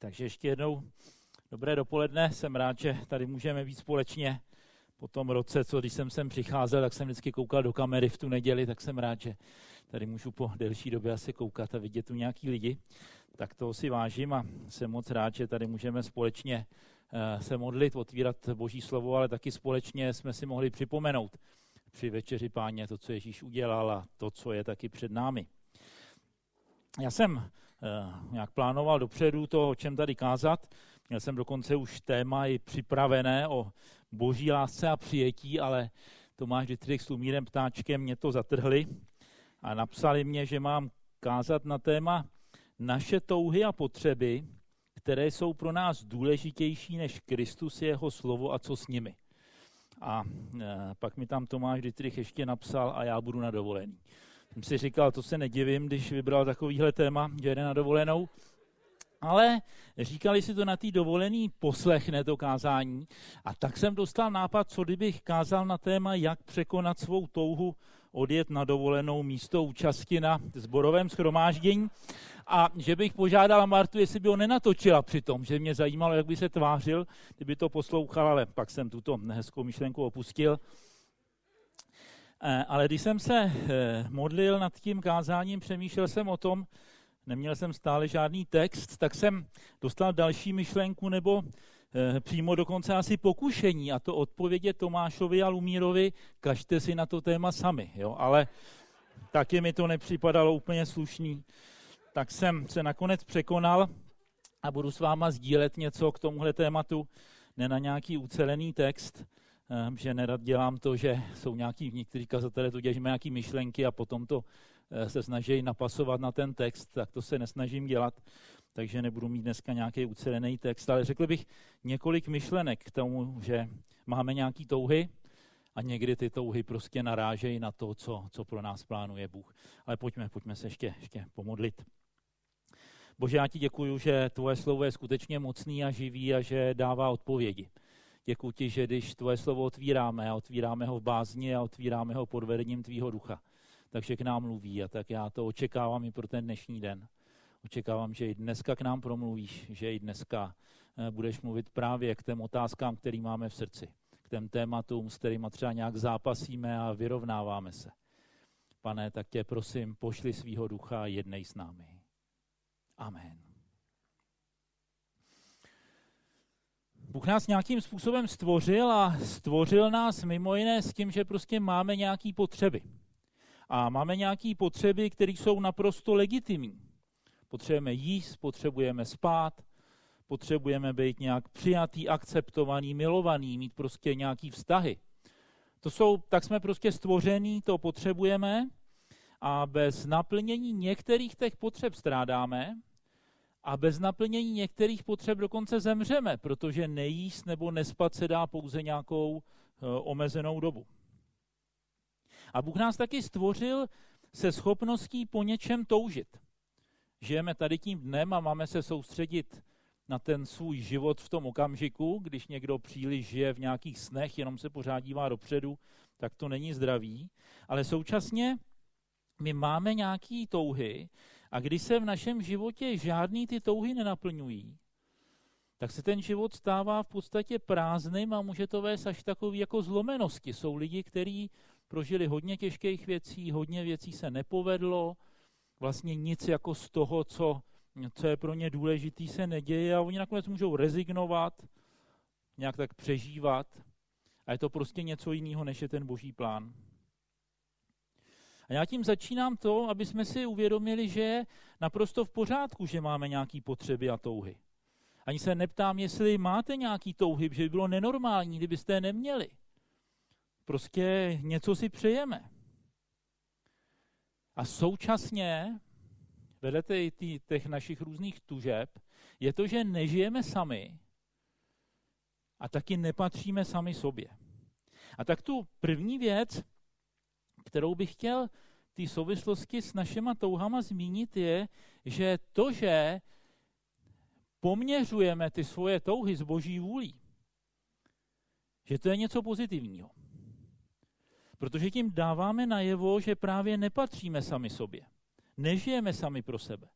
Takže ještě jednou dobré dopoledne. Jsem rád, že tady můžeme být společně po tom roce, co když jsem sem přicházel, tak jsem vždycky koukal do kamery v tu neděli, tak jsem rád, že tady můžu po delší době asi koukat a vidět tu nějaký lidi. Tak toho si vážím a jsem moc rád, že tady můžeme společně eh, se modlit, otvírat Boží slovo, ale taky společně jsme si mohli připomenout při večeři páně to, co Ježíš udělal a to, co je taky před námi. Já jsem nějak plánoval dopředu to, o čem tady kázat. Měl jsem dokonce už téma i připravené o boží lásce a přijetí, ale Tomáš Dietrich s Lumírem Ptáčkem mě to zatrhli a napsali mě, že mám kázat na téma naše touhy a potřeby, které jsou pro nás důležitější než Kristus, jeho slovo a co s nimi. A e, pak mi tam Tomáš Dietrich ještě napsal a já budu na dovolený jsem si říkal, to se nedivím, když vybral takovýhle téma, že jde na dovolenou. Ale říkali si to na té dovolený, poslechne to kázání. A tak jsem dostal nápad, co kdybych kázal na téma, jak překonat svou touhu odjet na dovolenou místo účasti na zborovém schromáždění. A že bych požádal Martu, jestli by ho nenatočila při tom, že mě zajímalo, jak by se tvářil, kdyby to poslouchal, ale pak jsem tuto hezkou myšlenku opustil. Eh, ale když jsem se eh, modlil nad tím kázáním, přemýšlel jsem o tom, neměl jsem stále žádný text, tak jsem dostal další myšlenku nebo eh, přímo dokonce asi pokušení, a to odpovědět Tomášovi a Lumírovi, kažte si na to téma sami. Jo? Ale taky mi to nepřipadalo úplně slušný. Tak jsem se nakonec překonal a budu s váma sdílet něco k tomuhle tématu, ne na nějaký ucelený text, že nerad dělám to, že jsou nějaký, někteří kazatelé to dělají, nějaké myšlenky a potom to eh, se snaží napasovat na ten text, tak to se nesnažím dělat, takže nebudu mít dneska nějaký ucelený text, ale řekl bych několik myšlenek k tomu, že máme nějaký touhy a někdy ty touhy prostě narážejí na to, co, co pro nás plánuje Bůh. Ale pojďme, pojďme se ještě, ještě pomodlit. Bože, já ti děkuju, že tvoje slovo je skutečně mocný a živý a že dává odpovědi. Děkuji ti, že když tvoje slovo otvíráme a otvíráme ho v bázni a otvíráme ho pod vedením tvýho ducha, takže k nám mluví a tak já to očekávám i pro ten dnešní den. Očekávám, že i dneska k nám promluvíš, že i dneska eh, budeš mluvit právě k těm otázkám, který máme v srdci, k těm tématům, s kterými třeba nějak zápasíme a vyrovnáváme se. Pane, tak tě prosím, pošli svýho ducha jednej s námi. Amen. Bůh nás nějakým způsobem stvořil a stvořil nás mimo jiné s tím, že prostě máme nějaké potřeby. A máme nějaké potřeby, které jsou naprosto legitimní. Potřebujeme jíst, potřebujeme spát, potřebujeme být nějak přijatý, akceptovaný, milovaný, mít prostě nějaký vztahy. To jsou, tak jsme prostě stvoření, to potřebujeme a bez naplnění některých těch potřeb strádáme a bez naplnění některých potřeb dokonce zemřeme, protože nejíst nebo nespat se dá pouze nějakou eh, omezenou dobu. A Bůh nás taky stvořil se schopností po něčem toužit. Žijeme tady tím dnem a máme se soustředit na ten svůj život v tom okamžiku, když někdo příliš žije v nějakých snech, jenom se pořád dívá dopředu, tak to není zdravý. Ale současně my máme nějaké touhy, a když se v našem životě žádný ty touhy nenaplňují, tak se ten život stává v podstatě prázdným a může to vést až takový jako zlomenosti. Jsou lidi, kteří prožili hodně těžkých věcí, hodně věcí se nepovedlo, vlastně nic jako z toho, co, co je pro ně důležitý, se neděje a oni nakonec můžou rezignovat, nějak tak přežívat a je to prostě něco jiného, než je ten boží plán. A já tím začínám to, aby jsme si uvědomili, že je naprosto v pořádku, že máme nějaké potřeby a touhy. Ani se neptám, jestli máte nějaký touhy, že by bylo nenormální, kdybyste je neměli. Prostě něco si přejeme. A současně, vedle těch našich různých tužeb, je to, že nežijeme sami a taky nepatříme sami sobě. A tak tu první věc, kterou bych chtěl té souvislosti s našima touhama zmínit, je, že to, že poměřujeme ty svoje touhy z boží vůlí, že to je něco pozitivního. Protože tím dáváme najevo, že právě nepatříme sami sobě. Nežijeme sami pro sebe.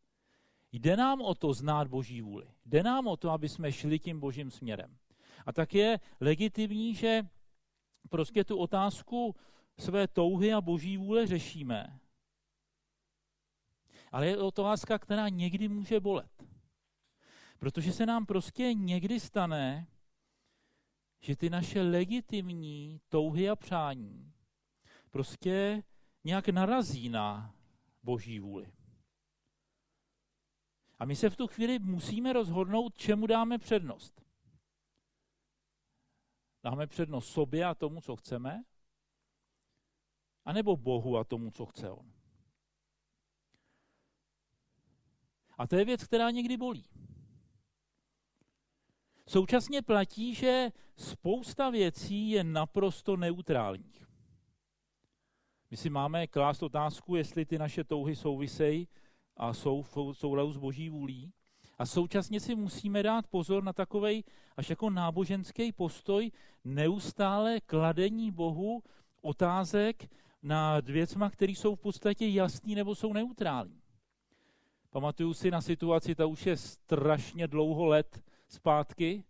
Jde nám o to znát Boží vůli. Jde nám o to, aby jsme šli tím božím směrem. A tak je legitimní, že prostě tu otázku své touhy a boží vůle řešíme. Ale je to otázka, která někdy může bolet. Protože se nám prostě někdy stane, že ty naše legitimní touhy a přání prostě nějak narazí na boží vůli. A my se v tu chvíli musíme rozhodnout, čemu dáme přednost. Dáme přednost sobě a tomu, co chceme, anebo Bohu a tomu, co chce On. A to je věc, která někdy bolí. Současně platí, že spousta věcí je naprosto neutrálních. My si máme klást otázku, jestli ty naše touhy souvisejí a jsou v souladu s boží vůlí. A současně si musíme dát pozor na takovej až jako náboženský postoj neustále kladení Bohu otázek na věcma, které jsou v podstatě jasný nebo jsou neutrální. Pamatuju si na situaci, ta už je strašně dlouho let zpátky,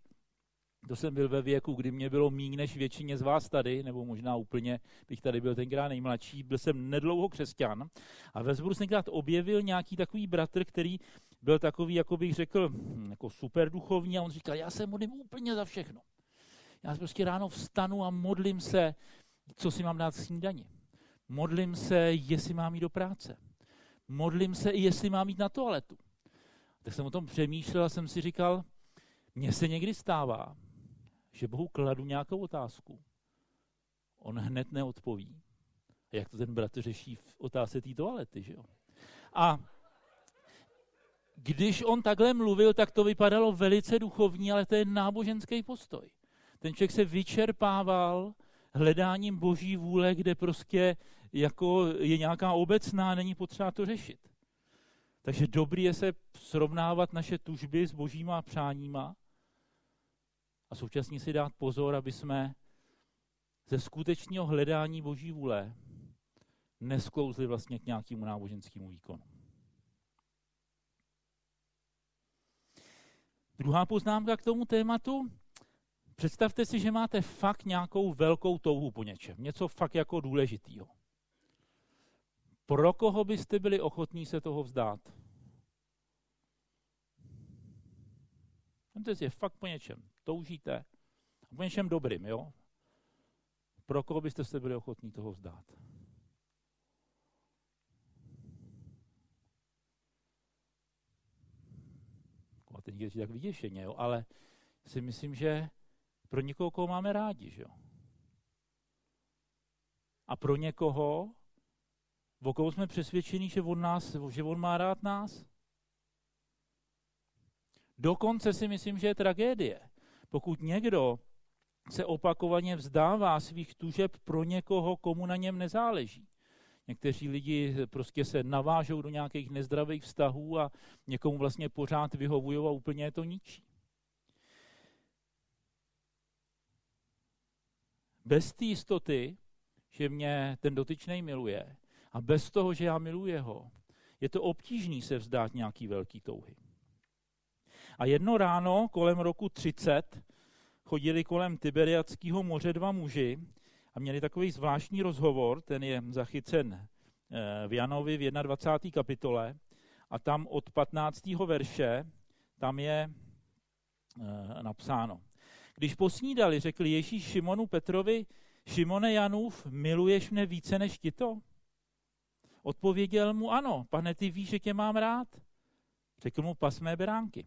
to jsem byl ve věku, kdy mě bylo míň než většině z vás tady, nebo možná úplně, bych tady byl tenkrát nejmladší, byl jsem nedlouho křesťan a ve jsem tenkrát objevil nějaký takový bratr, který byl takový, jako bych řekl, hm, jako super duchovní a on říkal, já se modlím úplně za všechno. Já prostě ráno vstanu a modlím se, co si mám dát snídaní. Modlím se, jestli mám jít do práce. Modlím se jestli mám jít na toaletu. Tak jsem o tom přemýšlel a jsem si říkal, mně se někdy stává, že Bohu kladu nějakou otázku, on hned neodpoví. Jak to ten bratr řeší v otázce té toalety, že jo? A když on takhle mluvil, tak to vypadalo velice duchovní, ale to je náboženský postoj. Ten člověk se vyčerpával hledáním boží vůle, kde prostě jako je nějaká obecná, není potřeba to řešit. Takže dobrý je se srovnávat naše tužby s božíma přáníma a současně si dát pozor, aby jsme ze skutečného hledání boží vůle nesklouzli vlastně k nějakému náboženskému výkonu. Druhá poznámka k tomu tématu. Představte si, že máte fakt nějakou velkou touhu po něčem. Něco fakt jako důležitýho. Pro koho byste byli ochotní se toho vzdát? Vemte si, fakt po něčem. Toužíte. Po něčem dobrým, jo? Pro koho byste se byli ochotní toho vzdát? A teď někdy tak vyděšeně, jo? ale si myslím, že pro někoho, koho máme rádi, že jo? A pro někoho, o koho jsme přesvědčeni, že on, nás, že on má rád nás. Dokonce si myslím, že je tragédie, pokud někdo se opakovaně vzdává svých tužeb pro někoho, komu na něm nezáleží. Někteří lidi prostě se navážou do nějakých nezdravých vztahů a někomu vlastně pořád vyhovují a úplně je to ničí. Bez té jistoty, že mě ten dotyčný miluje a bez toho, že já miluji ho, je to obtížný se vzdát nějaký velký touhy. A jedno ráno kolem roku 30 chodili kolem Tiberiackého moře dva muži a měli takový zvláštní rozhovor, ten je zachycen eh, v Janovi v 21. kapitole a tam od 15. verše tam je eh, napsáno. Když posnídali, řekl Ježíš Šimonu Petrovi, Šimone Janův, miluješ mne více než ti to? Odpověděl mu, ano, pane, ty víš, že tě mám rád. Řekl mu, pas mé beránky.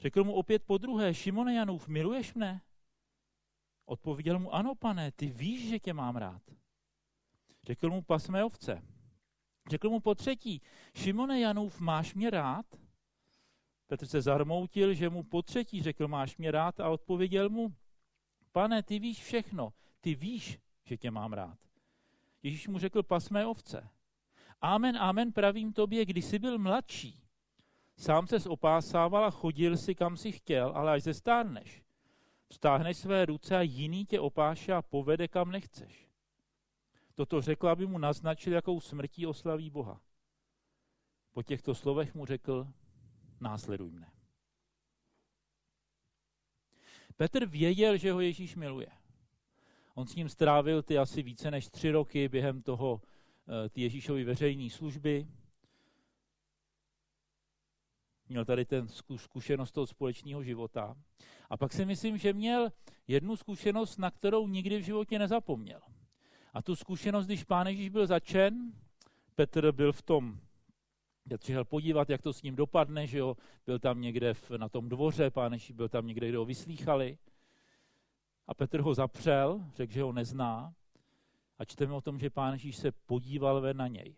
Řekl mu opět po druhé, Šimone Janův, miluješ mne? Odpověděl mu, ano pane, ty víš, že tě mám rád. Řekl mu, pas mé ovce. Řekl mu po třetí, Šimone Janův, máš mě rád? Petr se zarmoutil, že mu po třetí řekl, máš mě rád a odpověděl mu, pane, ty víš všechno, ty víš, že tě mám rád. Ježíš mu řekl, pas mé ovce. Amen, amen, pravím tobě, když jsi byl mladší, Sám se opásával a chodil si, kam si chtěl, ale až zestárneš, vstáhneš své ruce a jiný tě opáše a povede, kam nechceš. Toto řekl, aby mu naznačil, jakou smrtí oslaví Boha. Po těchto slovech mu řekl, následuj mne. Petr věděl, že ho Ježíš miluje. On s ním strávil ty asi více než tři roky během toho eh, ty Ježíšovy veřejné služby. Měl tady ten zkušenost toho společného života. A pak si myslím, že měl jednu zkušenost, na kterou nikdy v životě nezapomněl. A tu zkušenost, když pán Ježíš byl začen, Petr byl v tom, já přišel podívat, jak to s ním dopadne, že jo, byl tam někde v, na tom dvoře, pán Ježíš byl tam někde, kde ho vyslýchali. A Petr ho zapřel, řekl, že ho nezná. A čteme o tom, že pán Ježíš se podíval ven na něj.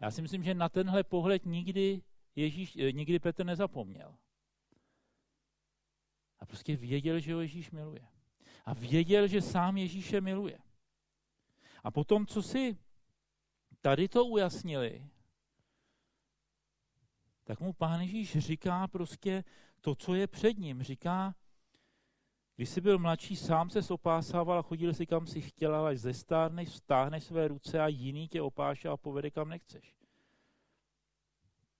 A já si myslím, že na tenhle pohled nikdy, Ježíš, eh, nikdy Petr nezapomněl. A prostě věděl, že ho Ježíš miluje. A věděl, že sám Ježíše miluje. A potom, co si tady to ujasnili, tak mu pán Ježíš říká prostě to, co je před ním. Říká, když jsi byl mladší, sám se opásával a chodil si kam si chtěl, ale až zestárneš, stáhneš své ruce a jiný tě opáše a povede kam nechceš.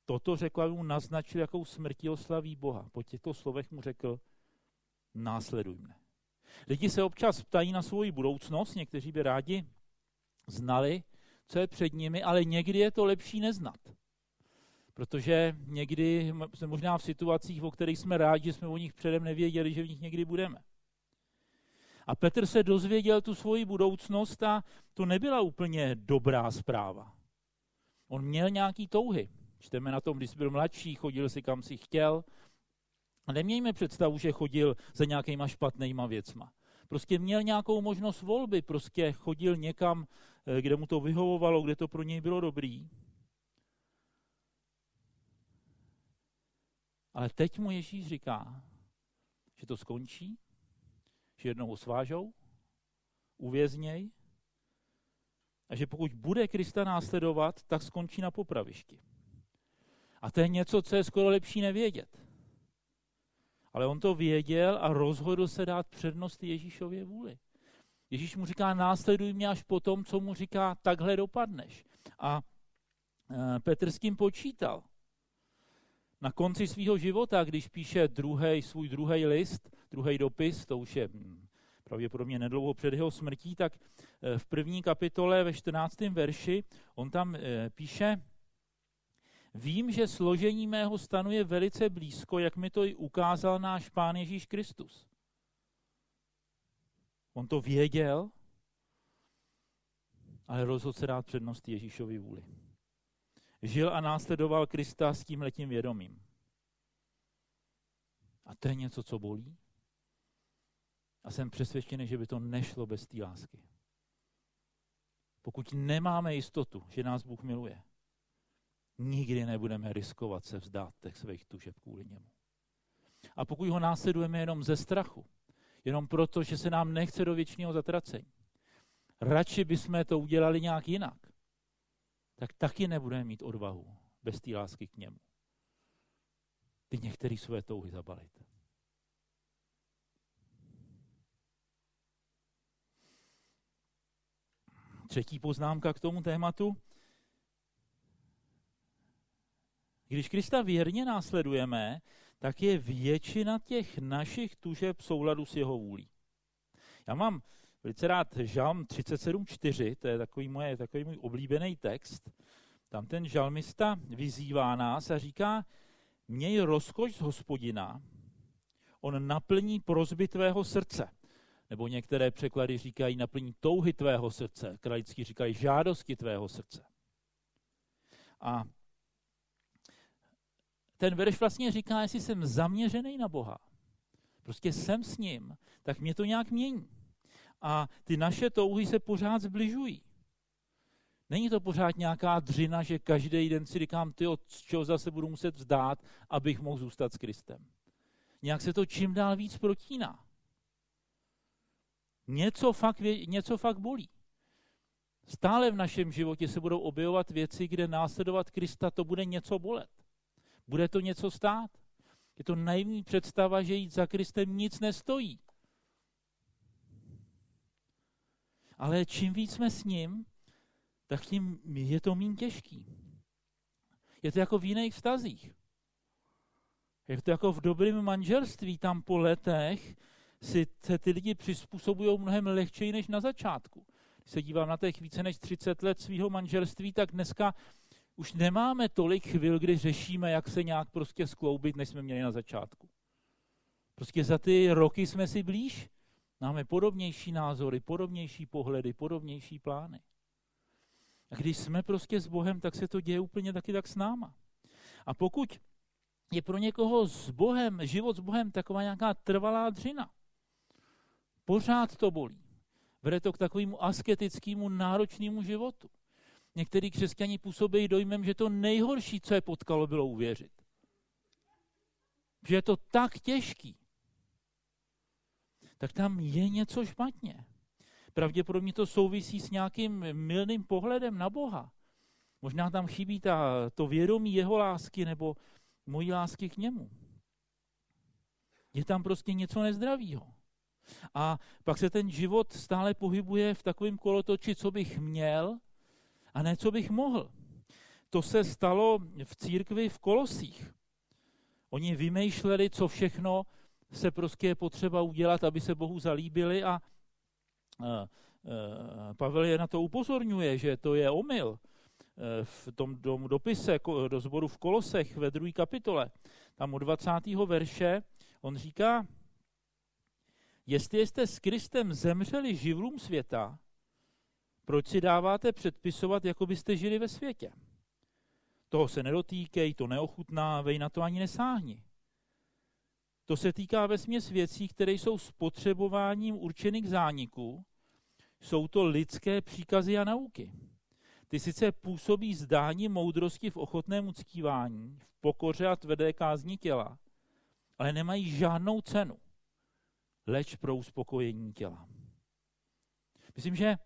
Toto řekl, aby mu naznačil, jakou smrtí oslaví Boha. Po těchto slovech mu řekl, následuj mne. Lidi se občas ptají na svoji budoucnost, někteří by rádi znali, co je před nimi, ale někdy je to lepší neznat. Protože někdy jsme možná v situacích, o kterých jsme rádi, že jsme o nich předem nevěděli, že v nich někdy budeme. A Petr se dozvěděl tu svoji budoucnost a to nebyla úplně dobrá zpráva. On měl nějaký touhy. Čteme na tom, když byl mladší, chodil si kam si chtěl. A nemějme představu, že chodil za nějakýma špatnýma věcma. Prostě měl nějakou možnost volby, prostě chodil někam, eh, kde mu to vyhovovalo, kde to pro něj bylo dobrý. Ale teď mu Ježíš říká, že to skončí, že jednou ho svážou, uvězněj a že pokud bude Krista následovat, tak skončí na popravišti. A to je něco, co je skoro lepší nevědět. Ale on to věděl a rozhodl se dát přednost Ježíšově vůli. Ježíš mu říká, následuj mě až po tom, co mu říká, takhle dopadneš. A e, Petr s tím počítal. Na konci svého života, když píše druhý, svůj druhý list, druhý dopis, to už je hm, pravděpodobně nedlouho před jeho smrtí, tak e, v první kapitole ve 14. verši on tam e, píše, Vím, že složení mého stanu je velice blízko, jak mi to i ukázal náš Pán Ježíš Kristus. On to věděl, ale rozhodl se dát přednost Ježíšovi vůli. Žil a následoval Krista s tím letím vědomím. A to je něco, co bolí. A jsem přesvědčený, že by to nešlo bez té lásky. Pokud nemáme jistotu, že nás Bůh miluje, nikdy nebudeme riskovat se vzdát těch svých tužeb kvůli němu. A pokud ho následujeme jenom ze strachu, jenom proto, že se nám nechce do věčného zatracení, radši bychom to udělali nějak jinak, tak taky nebudeme mít odvahu bez té lásky k němu. Ty některé své touhy zabalit. Třetí poznámka k tomu tématu. Když Krista věrně následujeme, tak je většina těch našich tužeb v souladu s jeho vůlí. Já mám velice rád žalm 37.4, to je takový, moje, takový můj oblíbený text. Tam ten žalmista vyzývá nás a říká, měj rozkoš z hospodina, on naplní prozby tvého srdce. Nebo některé překlady říkají, naplní touhy tvého srdce. Kralický říkají žádosti tvého srdce. A ten verš vlastně říká, jestli jsem zaměřený na Boha, prostě jsem s ním, tak mě to nějak mění. A ty naše touhy se pořád zbližují. Není to pořád nějaká dřina, že každý den si říkám, ty od čeho zase budu muset vzdát, abych mohl zůstat s Kristem. Nějak se to čím dál víc protíná. Něco fakt, něco fakt bolí. Stále v našem životě se budou objevovat věci, kde následovat Krista to bude něco bolet. Bude to něco stát? Je to naivní představa, že jít za Kristem nic nestojí. Ale čím víc jsme s ním, tak tím je to méně těžký. Je to jako v jiných vztazích. Je to jako v dobrém manželství, tam po letech si se ty lidi přizpůsobují mnohem lehčeji než na začátku. Když se dívám na těch více než 30 let svého manželství, tak dneska už nemáme tolik chvil, kdy řešíme, jak se nějak prostě skloubit, než jsme měli na začátku. Prostě za ty roky jsme si blíž, máme podobnější názory, podobnější pohledy, podobnější plány. A když jsme prostě s Bohem, tak se to děje úplně taky tak s náma. A pokud je pro někoho s Bohem, život s Bohem taková nějaká trvalá dřina, pořád to bolí. Vede to k takovému asketickému, náročnému životu. Někteří křesťani působí dojmem, že to nejhorší, co je potkalo, bylo uvěřit. Že je to tak těžký. Tak tam je něco špatně. Pravděpodobně to souvisí s nějakým milným pohledem na Boha. Možná tam chybí ta, to vědomí jeho lásky nebo mojí lásky k němu. Je tam prostě něco nezdravého. A pak se ten život stále pohybuje v takovém kolotoči, co bych měl a ne co bych mohl. To se stalo v církvi v Kolosích. Oni vymýšleli, co všechno se prostě je potřeba udělat, aby se Bohu zalíbili a Pavel je na to upozorňuje, že to je omyl. E, v tom, dopise do sboru v Kolosech ve druhé kapitole, tam od 20. verše, on říká, jestli jste s Kristem zemřeli živlům světa, proč si dáváte předpisovat, jako byste žili ve světě? Toho se nedotýkej, to neochutnávej, na to ani nesáhni. To se týká ve směs věcí, které jsou spotřebováním určených zániků, jsou to lidské příkazy a nauky. Ty sice působí zdání moudrosti v ochotném uctívání, v pokoře a tvrdé kázni těla, ale nemají žádnou cenu, leč pro uspokojení těla. Myslím, že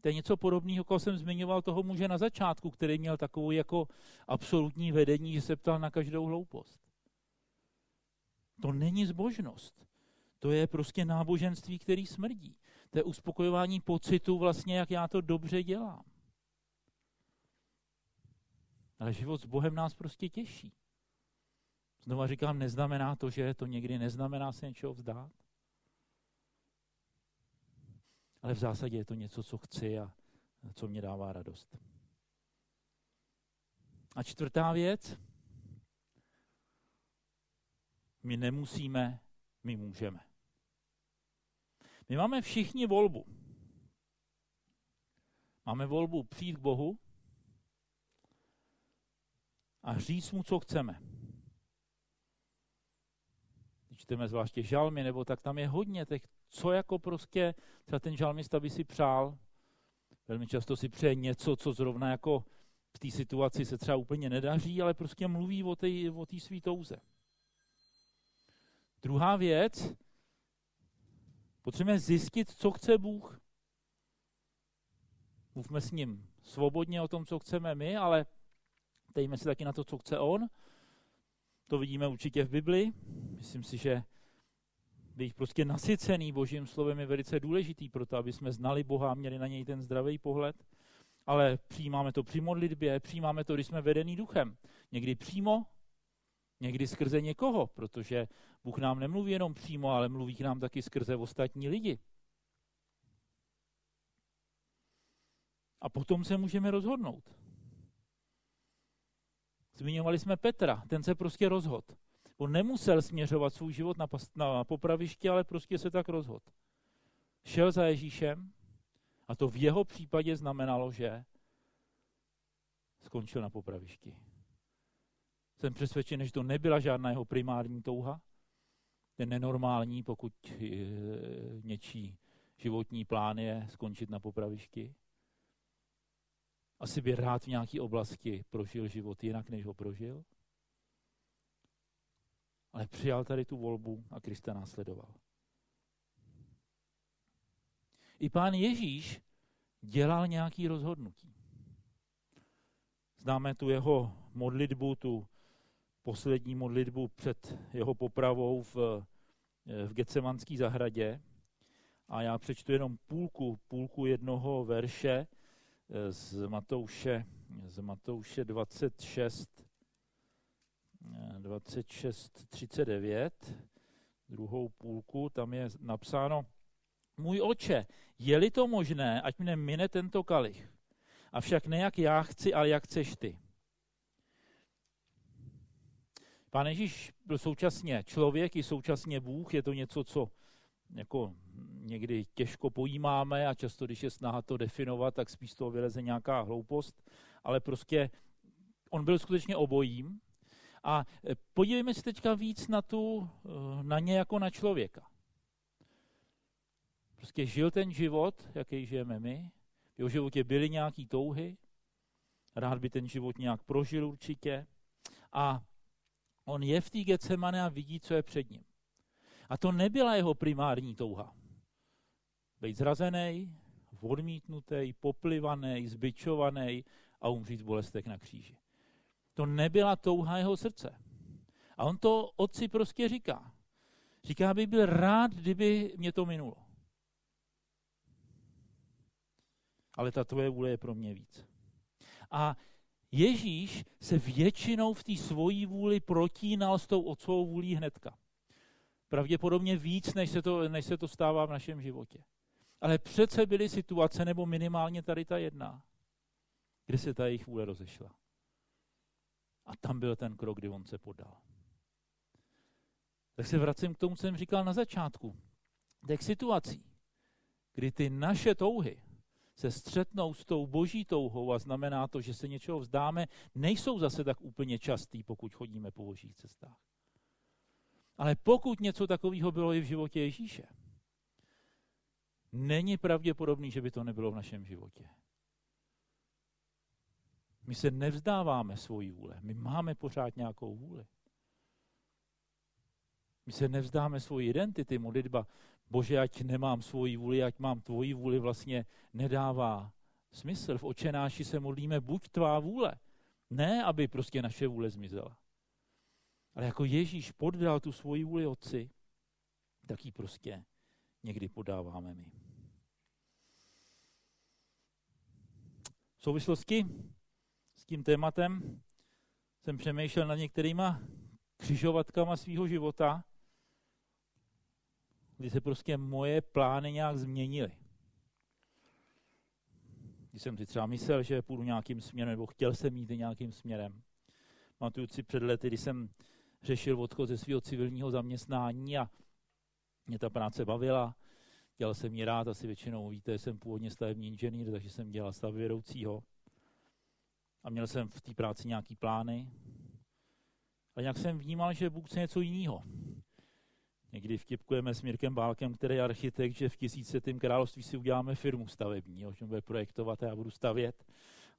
to je něco podobného, jako jsem zmiňoval toho muže na začátku, který měl takovou jako absolutní vedení, že se ptal na každou hloupost. To není zbožnost. To je prostě náboženství, který smrdí. To je uspokojování pocitu vlastně, jak já to dobře dělám. Ale život s Bohem nás prostě těší. Znova říkám, neznamená to, že to někdy neznamená se něčeho vzdát. Ale v zásadě je to něco, co chci a co mě dává radost. A čtvrtá věc. My nemusíme, my můžeme. My máme všichni volbu. Máme volbu přijít k Bohu a říct mu, co chceme. Když čteme zvláště žalmy, nebo tak tam je hodně těch, co jako prostě třeba ten žalmista by si přál. Velmi často si přeje něco, co zrovna jako v té situaci se třeba úplně nedaří, ale prostě mluví o té o svý touze. Druhá věc, Potřebujeme zjistit, co chce Bůh. Mluvme s ním svobodně o tom, co chceme my, ale dejme si taky na to, co chce On. To vidíme určitě v Bibli. Myslím si, že být prostě nasycený Božím slovem je velice důležitý pro to, aby jsme znali Boha a měli na něj ten zdravý pohled. Ale přijímáme to při modlitbě, přijímáme to, když jsme vedený duchem. Někdy přímo, někdy skrze někoho, protože Bůh nám nemluví jenom přímo, ale mluví k nám taky skrze ostatní lidi. A potom se můžeme rozhodnout. Zmiňovali jsme Petra, ten se prostě rozhodl. On nemusel směřovat svůj život na, na popraviště, ale prostě se tak rozhodl. Šel za Ježíšem a to v jeho případě znamenalo, že skončil na popravišti. Jsem přesvědčen, že to nebyla žádná jeho primární touha, ten nenormální, pokud e, něčí životní plán je skončit na popravišti. Asi by rád v nějaké oblasti prožil život jinak, než ho prožil. Ale přijal tady tu volbu a Krista následoval. I pán Ježíš dělal nějaký rozhodnutí. Známe tu jeho modlitbu, tu poslední modlitbu před jeho popravou v, v Getsemanské zahradě. A já přečtu jenom půlku, půlku jednoho verše z Matouše z Matouše 26, 26, 39, druhou půlku, tam je napsáno, můj oče, je-li to možné, ať mne mine tento kalich, avšak ne jak já chci, ale jak chceš ty. Pán Ježíš byl současně člověk i současně Bůh, je to něco, co jako někdy těžko pojímáme a často, když je snaha to definovat, tak spíš z toho vyleze nějaká hloupost, ale prostě on byl skutečně obojím. A e, podívejme se teďka víc na, tu, e, na ně jako na člověka. Prostě žil ten život, jaký žijeme my. V jeho životě byly nějaké touhy. Rád by ten život nějak prožil určitě. A on je v té Getsemane a vidí, co je před ním. A to nebyla jeho primární touha. Být zrazený, odmítnutý, poplivaný, zbyčovaný a umřít v bolestech na kříži. To nebyla touha jeho srdce. A on to otci prostě říká. Říká, aby byl rád, kdyby mě to minulo. Ale ta tvoje vůle je pro mě víc. A Ježíš se většinou v té svojí vůli protínal s tou otcovou vůlí hnedka. Pravděpodobně víc, než se, to, než se to stává v našem životě. Ale přece byly situace, nebo minimálně tady ta jedna, kde se ta jejich vůle rozešla. A tam byl ten krok, kdy on se podal. Tak se vracím k tomu, co jsem říkal na začátku. Těch situací, kdy ty naše touhy se střetnou s tou boží touhou a znamená to, že se něčeho vzdáme, nejsou zase tak úplně častý, pokud chodíme po božích cestách. Ale pokud něco takového bylo i v životě Ježíše, není pravděpodobný, že by to nebylo v našem životě. My se nevzdáváme svojí vůle. My máme pořád nějakou vůli. My se nevzdáme svoji identity. Modlitba, bože, ať nemám svoji vůli, ať mám tvoji vůli, vlastně nedává smysl. V očenáši se modlíme, buď tvá vůle. Ne, aby prostě naše vůle zmizela. Ale jako Ježíš poddal tu svoji vůli otci, tak ji prostě někdy podáváme my. V souvislosti s tím tématem jsem přemýšlel nad některýma křižovatkama svého života, kdy se prostě moje plány nějak změnily. Když jsem si třeba myslel, že půjdu nějakým směrem, nebo chtěl jsem jít nějakým směrem. Pamatuju si před lety, když jsem řešil odchod ze svého civilního zaměstnání a mě ta práce bavila. Dělal jsem ji rád, asi většinou víte, jsem původně stavební inženýr, takže jsem dělal stavvědoucího. A měl jsem v té práci nějaký plány. A nějak jsem vnímal, že Bůh chce něco jiného. Někdy vtipkujeme s Mirkem Bálkem, který je architekt, že v tisícetém království si uděláme firmu stavební, čem bude projektovat a já budu stavět.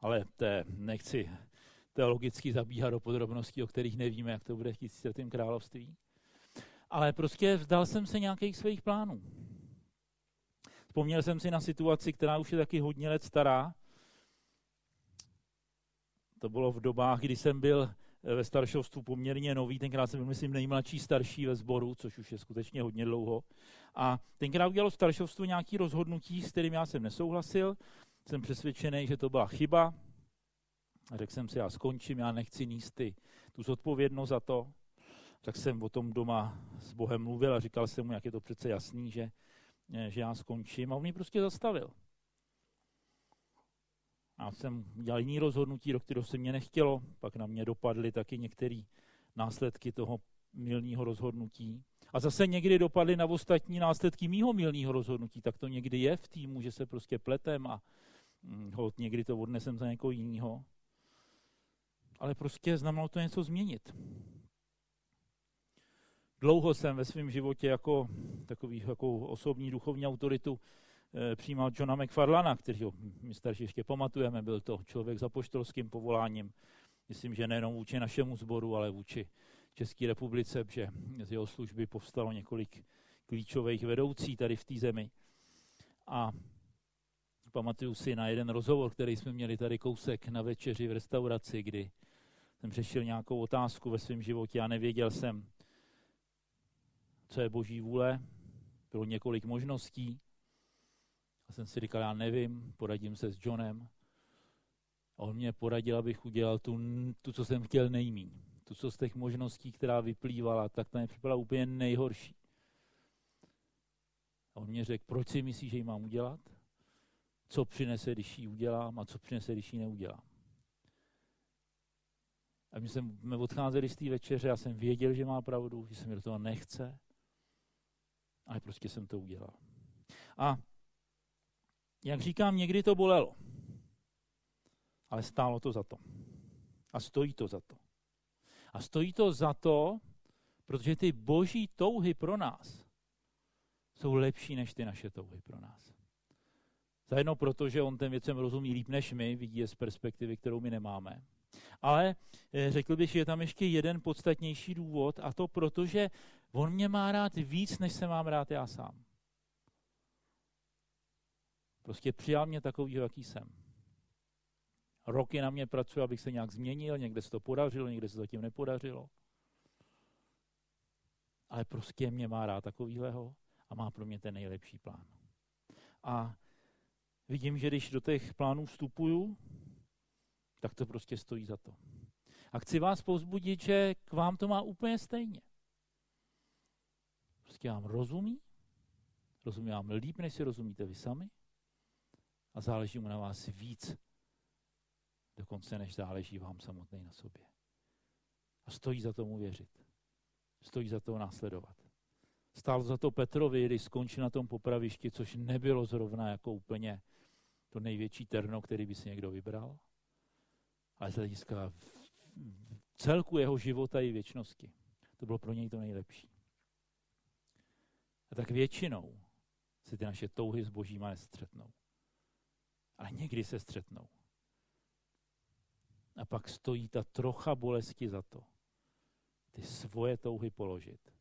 Ale to nechci teologicky zabíhat do podrobností, o kterých nevíme, jak to bude v tisícetém království. Ale prostě vzdal jsem se nějakých svých plánů. Vzpomněl jsem si na situaci, která už je taky hodně let stará. To bylo v dobách, kdy jsem byl ve staršovstvu poměrně nový, tenkrát jsem byl, myslím, nejmladší starší ve sboru, což už je skutečně hodně dlouho. A tenkrát udělalo staršovstvo nějaké rozhodnutí, s kterým já jsem nesouhlasil. Jsem přesvědčený, že to byla chyba, a řekl jsem si, já skončím, já nechci níst ty, tu zodpovědnost za to. Tak jsem o tom doma s Bohem mluvil a říkal jsem mu, jak je to přece jasný, že, že já skončím. A on mě prostě zastavil. Já jsem dělal jiný rozhodnutí, do kterého se mě nechtělo, pak na mě dopadly taky některé následky toho milního rozhodnutí. A zase někdy dopadly na ostatní následky mýho milního rozhodnutí. Tak to někdy je v týmu, že se prostě pletem a hm, hold, někdy to odnesem za někoho jiného ale prostě znamenalo to něco změnit. Dlouho jsem ve svém životě jako takový jako osobní duchovní autoritu e, přijímal Johna McFarlana, kterého my starší ještě pamatujeme, byl to člověk za poštolským povoláním. Myslím, že nejenom vůči našemu sboru, ale vůči České republice, že z jeho služby povstalo několik klíčových vedoucí tady v té zemi. A pamatuju si na jeden rozhovor, který jsme měli tady kousek na večeři v restauraci, kdy jsem řešil nějakou otázku ve svém životě a nevěděl jsem, co je boží vůle. Bylo několik možností. A jsem si říkal, já nevím, poradím se s Johnem. A on mě poradil, abych udělal tu, tu co jsem chtěl nejmíň. Tu, co z těch možností, která vyplývala, tak ta mi připadala úplně nejhorší. A on mě řekl, proč si myslíš, že ji mám udělat? Co přinese, když ji udělám a co přinese, když ji neudělám. A my jsme odcházeli z té večeře, já jsem věděl, že má pravdu, že se mi do toho nechce, ale prostě jsem to udělal. A jak říkám, někdy to bolelo, ale stálo to za to. A stojí to za to. A stojí to za to, protože ty boží touhy pro nás jsou lepší než ty naše touhy pro nás. Zajedno proto, že on ten věcem rozumí líp než my, vidí je z perspektivy, kterou my nemáme. Ale eh, řekl bych, že je tam ještě jeden podstatnější důvod a to proto, že on mě má rád víc, než se mám rád já sám. Prostě přijal mě takový, jaký jsem. Roky na mě pracuje, abych se nějak změnil, někde se to podařilo, někde se to tím nepodařilo. Ale prostě mě má rád takovýhleho a má pro mě ten nejlepší plán. A vidím, že když do těch plánů vstupuju, tak to prostě stojí za to. A chci vás pozbudit, že k vám to má úplně stejně. Prostě vám rozumí, rozumí vám líp, než si rozumíte vy sami a záleží mu na vás víc, dokonce než záleží vám samotný na sobě. A stojí za tomu věřit. Stojí za to následovat. Stál za to Petrovi, když skončil na tom popravišti, což nebylo zrovna jako úplně to největší terno, který by si někdo vybral, ale z hlediska celku jeho života i věčnosti. To bylo pro něj to nejlepší. A tak většinou se ty naše touhy s božíma nestřetnou. Ale někdy se střetnou. A pak stojí ta trocha bolesti za to, ty svoje touhy položit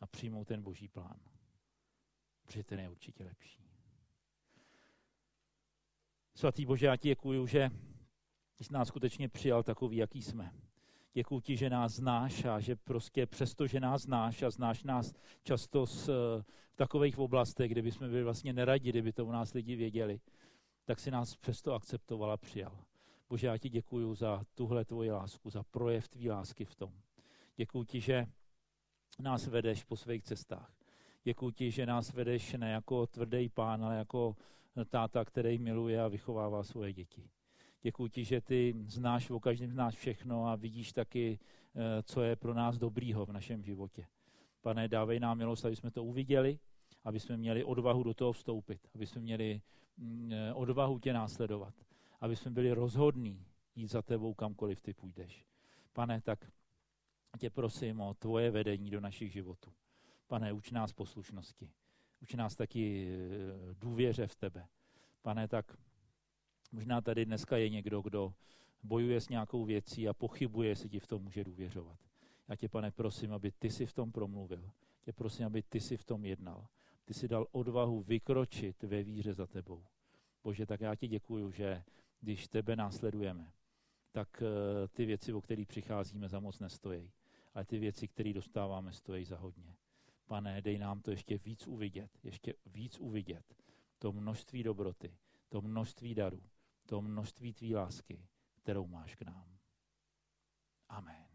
a přijmout ten boží plán. Protože ten je určitě lepší. Svatý Bože, já ti děkuju, že jsi nás skutečně přijal takový, jaký jsme. Děkuji ti, že nás znáš a že prostě přesto, že nás znáš a znáš nás často z, v takových oblastech, kde bychom byli vlastně neradi, kdyby to u nás lidi věděli, tak si nás přesto akceptoval a přijal. Bože, já ti děkuji za tuhle tvoji lásku, za projev tvý lásky v tom. Děkuji ti, že nás vedeš po svých cestách. Děkuji ti, že nás vedeš ne jako tvrdý pán, ale jako táta, který miluje a vychovává svoje děti. Děkuji že ty znáš o každém z nás všechno a vidíš taky, eh, co je pro nás dobrýho v našem životě. Pane, dávej nám milost, aby jsme to uviděli, aby jsme měli odvahu do toho vstoupit, aby jsme měli mm, eh, odvahu tě následovat, aby jsme byli rozhodní jít za tebou kamkoliv ty půjdeš. Pane, tak tě prosím o tvoje vedení do našich životů. Pane, uč nás poslušnosti. Uč nás taky eh, důvěře v tebe. Pane, tak možná tady dneska je někdo, kdo bojuje s nějakou věcí a pochybuje, jestli ti v tom může důvěřovat. Já tě, pane, prosím, aby ty si v tom promluvil. Tě prosím, aby ty si v tom jednal. Ty si dal odvahu vykročit ve víře za tebou. Bože, tak já ti děkuju, že když tebe následujeme, tak eh, ty věci, o kterých přicházíme, za moc nestojí. Ale ty věci, které dostáváme, stojí za hodně. Pane, dej nám to ještě víc uvidět, ještě víc uvidět. To množství dobroty, to množství darů, to množství tvý lásky, kterou máš k nám. Amen.